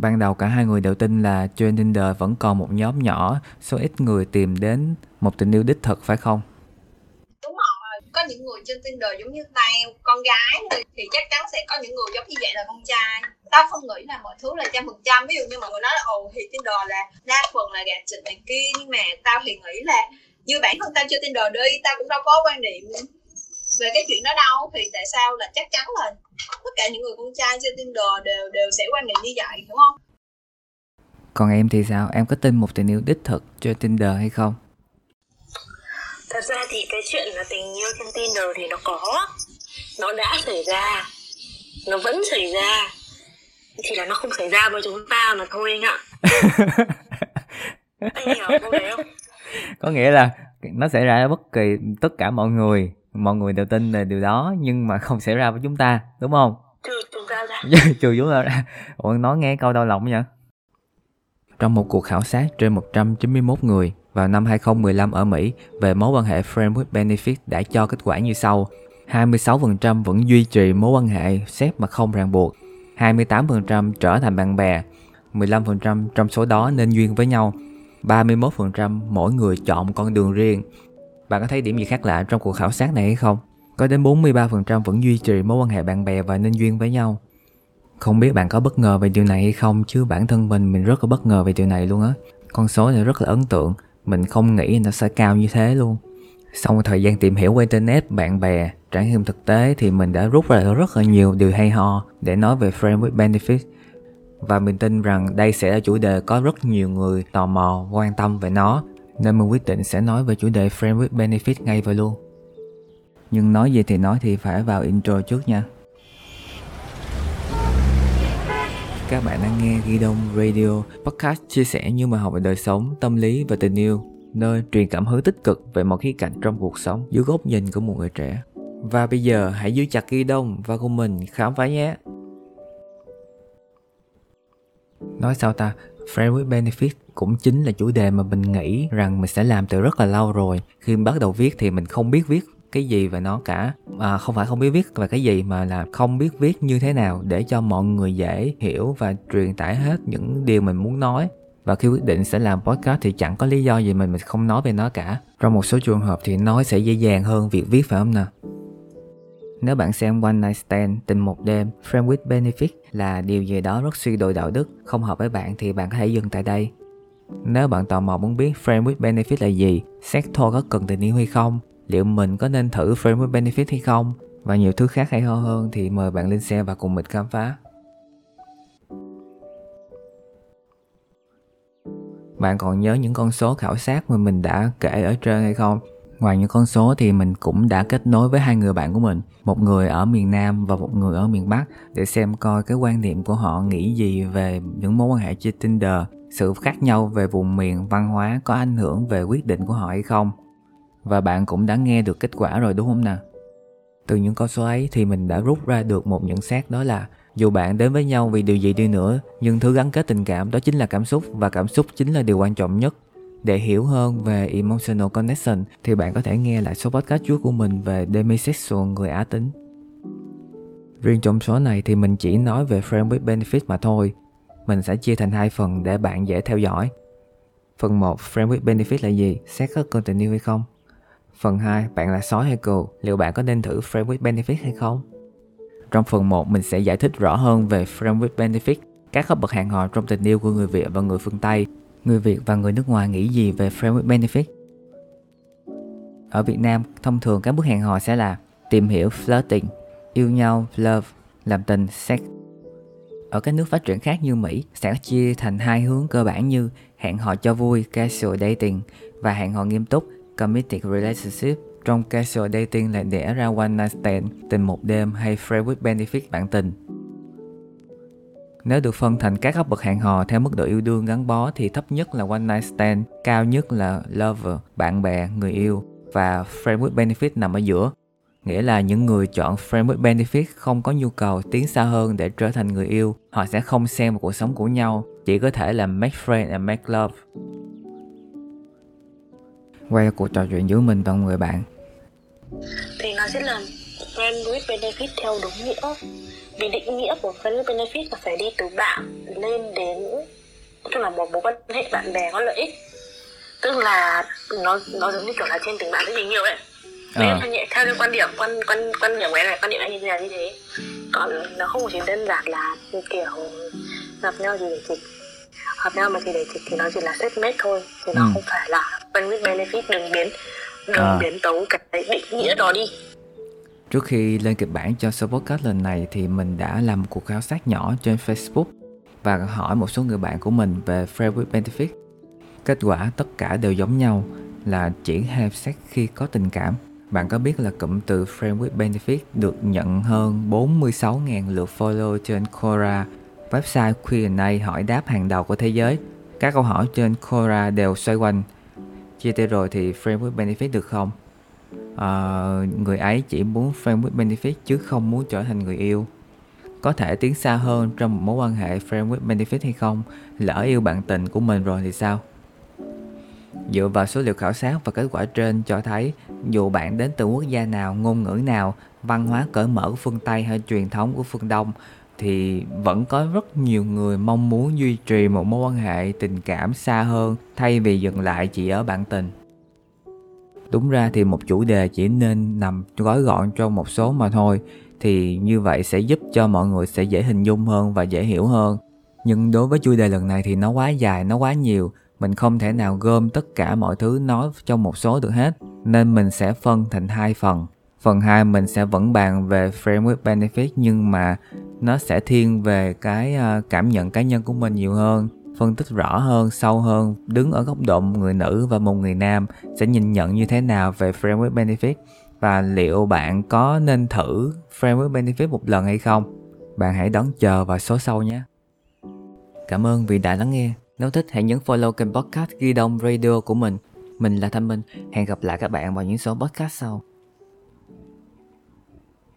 ban đầu cả hai người đều tin là trên Tinder vẫn còn một nhóm nhỏ, số ít người tìm đến một tình yêu đích thực phải không? Đúng rồi, có những người trên Tinder giống như tao, con gái thì chắc chắn sẽ có những người giống như vậy là con trai. Tao không nghĩ là mọi thứ là trăm phần trăm, ví dụ như mọi người nói là ồ thì Tinder là đa phần là gạt chịch này kia, nhưng mà tao thì nghĩ là như bản thân tao chơi Tinder đi, tao cũng đâu có quan niệm về cái chuyện đó đâu thì tại sao là chắc chắn là cả những người con trai trên Tinder đều đều sẽ quan niệm như vậy đúng không? Còn em thì sao? Em có tin một tình yêu đích thực trên Tinder hay không? Thật ra thì cái chuyện là tình yêu trên Tinder thì nó có. Nó đã xảy ra. Nó vẫn xảy ra. Chỉ là nó không xảy ra với chúng ta mà thôi anh ạ. Anh hiểu đấy không? Có nghĩa là nó xảy ra với bất kỳ tất cả mọi người. Mọi người đều tin là điều đó nhưng mà không xảy ra với chúng ta đúng không trừ chúng ta ra ra ủa, nói nghe câu đau lòng vậy trong một cuộc khảo sát trên 191 người vào năm 2015 ở Mỹ về mối quan hệ friend with benefit đã cho kết quả như sau. 26% vẫn duy trì mối quan hệ xét mà không ràng buộc. 28% trở thành bạn bè. 15% trong số đó nên duyên với nhau. 31% mỗi người chọn một con đường riêng. Bạn có thấy điểm gì khác lạ trong cuộc khảo sát này hay không? Có đến 43% vẫn duy trì mối quan hệ bạn bè và nên duyên với nhau. Không biết bạn có bất ngờ về điều này hay không chứ bản thân mình mình rất là bất ngờ về điều này luôn á. Con số này rất là ấn tượng, mình không nghĩ nó sẽ cao như thế luôn. Sau một thời gian tìm hiểu qua internet, bạn bè, trải nghiệm thực tế thì mình đã rút ra rất là nhiều điều hay ho để nói về Friend with Benefit. Và mình tin rằng đây sẽ là chủ đề có rất nhiều người tò mò, quan tâm về nó nên mình quyết định sẽ nói về chủ đề Friend with Benefit ngay và luôn. Nhưng nói gì thì nói thì phải vào intro trước nha. Các bạn đang nghe Ghi Đông Radio, podcast chia sẻ như mà học về đời sống, tâm lý và tình yêu, nơi truyền cảm hứng tích cực về mọi khía cạnh trong cuộc sống dưới góc nhìn của một người trẻ. Và bây giờ hãy giữ chặt Ghi Đông và cùng mình khám phá nhé. Nói sao ta, Friend with Benefit cũng chính là chủ đề mà mình nghĩ rằng mình sẽ làm từ rất là lâu rồi. Khi bắt đầu viết thì mình không biết viết cái gì về nó cả. À, không phải không biết viết về cái gì mà là không biết viết như thế nào để cho mọi người dễ hiểu và truyền tải hết những điều mình muốn nói. Và khi quyết định sẽ làm podcast thì chẳng có lý do gì mình mình không nói về nó cả. Trong một số trường hợp thì nói sẽ dễ dàng hơn việc viết phải không nào? Nếu bạn xem One Night Stand, tình một đêm, Friend with Benefit là điều gì đó rất suy đồi đạo đức, không hợp với bạn thì bạn có thể dừng tại đây. Nếu bạn tò mò muốn biết Friend with Benefit là gì, xét thô có cần tình yêu hay không, liệu mình có nên thử frame with Benefit hay không, và nhiều thứ khác hay ho hơn thì mời bạn lên xe và cùng mình khám phá. Bạn còn nhớ những con số khảo sát mà mình đã kể ở trên hay không? Ngoài những con số thì mình cũng đã kết nối với hai người bạn của mình, một người ở miền Nam và một người ở miền Bắc để xem coi cái quan niệm của họ nghĩ gì về những mối quan hệ trên Tinder, sự khác nhau về vùng miền văn hóa có ảnh hưởng về quyết định của họ hay không. Và bạn cũng đã nghe được kết quả rồi đúng không nào? Từ những con số ấy thì mình đã rút ra được một nhận xét đó là dù bạn đến với nhau vì điều gì đi nữa, nhưng thứ gắn kết tình cảm đó chính là cảm xúc và cảm xúc chính là điều quan trọng nhất để hiểu hơn về Emotional Connection thì bạn có thể nghe lại số podcast trước của mình về demisexual người Á tính. Riêng trong số này thì mình chỉ nói về Friend with Benefit mà thôi. Mình sẽ chia thành hai phần để bạn dễ theo dõi. Phần 1, Friend with Benefit là gì? Xét có continue tình yêu hay không? Phần 2, bạn là sói hay cừu? Liệu bạn có nên thử Frame with Benefit hay không? Trong phần 1, mình sẽ giải thích rõ hơn về Frame with Benefit, các cấp bậc hẹn hò trong tình yêu của người Việt và người phương Tây người Việt và người nước ngoài nghĩ gì về Frame with Benefit. Ở Việt Nam, thông thường các bước hẹn hò sẽ là tìm hiểu flirting, yêu nhau, love, làm tình, sex. Ở các nước phát triển khác như Mỹ sẽ chia thành hai hướng cơ bản như hẹn hò cho vui, casual dating và hẹn hò nghiêm túc, committed relationship. Trong casual dating là đẻ ra one night stand, tình một đêm hay friend with benefit bạn tình. Nếu được phân thành các cấp bậc hẹn hò theo mức độ yêu đương gắn bó thì thấp nhất là one night stand, cao nhất là lover, bạn bè, người yêu và friend with benefit nằm ở giữa. Nghĩa là những người chọn friend with benefit không có nhu cầu tiến xa hơn để trở thành người yêu. Họ sẽ không xem vào cuộc sống của nhau, chỉ có thể là make friend and make love. Quay cuộc trò chuyện giữa mình và người bạn. Thì nó sẽ là friend with benefit theo đúng nghĩa vì định nghĩa của friend with benefit là phải đi từ bạn lên đến là một mối quan hệ bạn bè có lợi ích tức là nó nó giống như kiểu là trên tình bạn tình yêu ấy à. theo, theo, theo quan điểm quan quan quan điểm của em này quan điểm anh như thế là như thế còn nó không chỉ đơn giản là kiểu gặp nhau gì để chỉ hợp nhau mà chỉ để chỉ thì nó chỉ là set mate thôi thì nó ừ. không phải là friend with benefit đừng biến đừng à. biến tấu cái định nghĩa đó đi Trước khi lên kịch bản cho số podcast lần này thì mình đã làm một cuộc khảo sát nhỏ trên Facebook và hỏi một số người bạn của mình về Friend with Benefit. Kết quả tất cả đều giống nhau là chỉ have sex khi có tình cảm. Bạn có biết là cụm từ Friend with Benefit được nhận hơn 46.000 lượt follow trên Quora, website Q&A hỏi đáp hàng đầu của thế giới. Các câu hỏi trên Quora đều xoay quanh Chia tay rồi thì Friend with Benefit được không? À, người ấy chỉ muốn friend with benefit chứ không muốn trở thành người yêu có thể tiến xa hơn trong một mối quan hệ friend with benefit hay không lỡ yêu bạn tình của mình rồi thì sao dựa vào số liệu khảo sát và kết quả trên cho thấy dù bạn đến từ quốc gia nào ngôn ngữ nào văn hóa cởi mở của phương tây hay truyền thống của phương đông thì vẫn có rất nhiều người mong muốn duy trì một mối quan hệ tình cảm xa hơn, thay vì dừng lại chỉ ở bạn tình. Đúng ra thì một chủ đề chỉ nên nằm gói gọn trong một số mà thôi, thì như vậy sẽ giúp cho mọi người sẽ dễ hình dung hơn và dễ hiểu hơn. Nhưng đối với chủ đề lần này thì nó quá dài, nó quá nhiều, mình không thể nào gom tất cả mọi thứ nói trong một số được hết, nên mình sẽ phân thành hai phần. Phần 2 mình sẽ vẫn bàn về framework benefit nhưng mà nó sẽ thiên về cái à, cảm nhận cá nhân của mình nhiều hơn, phân tích rõ hơn, sâu hơn, đứng ở góc độ một người nữ và một người nam sẽ nhìn nhận như thế nào về framework benefit và liệu bạn có nên thử framework benefit một lần hay không. Bạn hãy đón chờ vào số sau nhé. Cảm ơn vì đã lắng nghe. Nếu thích, hãy nhấn follow kênh podcast ghi đông radio của mình. Mình là thanh minh. Hẹn gặp lại các bạn vào những số podcast sau.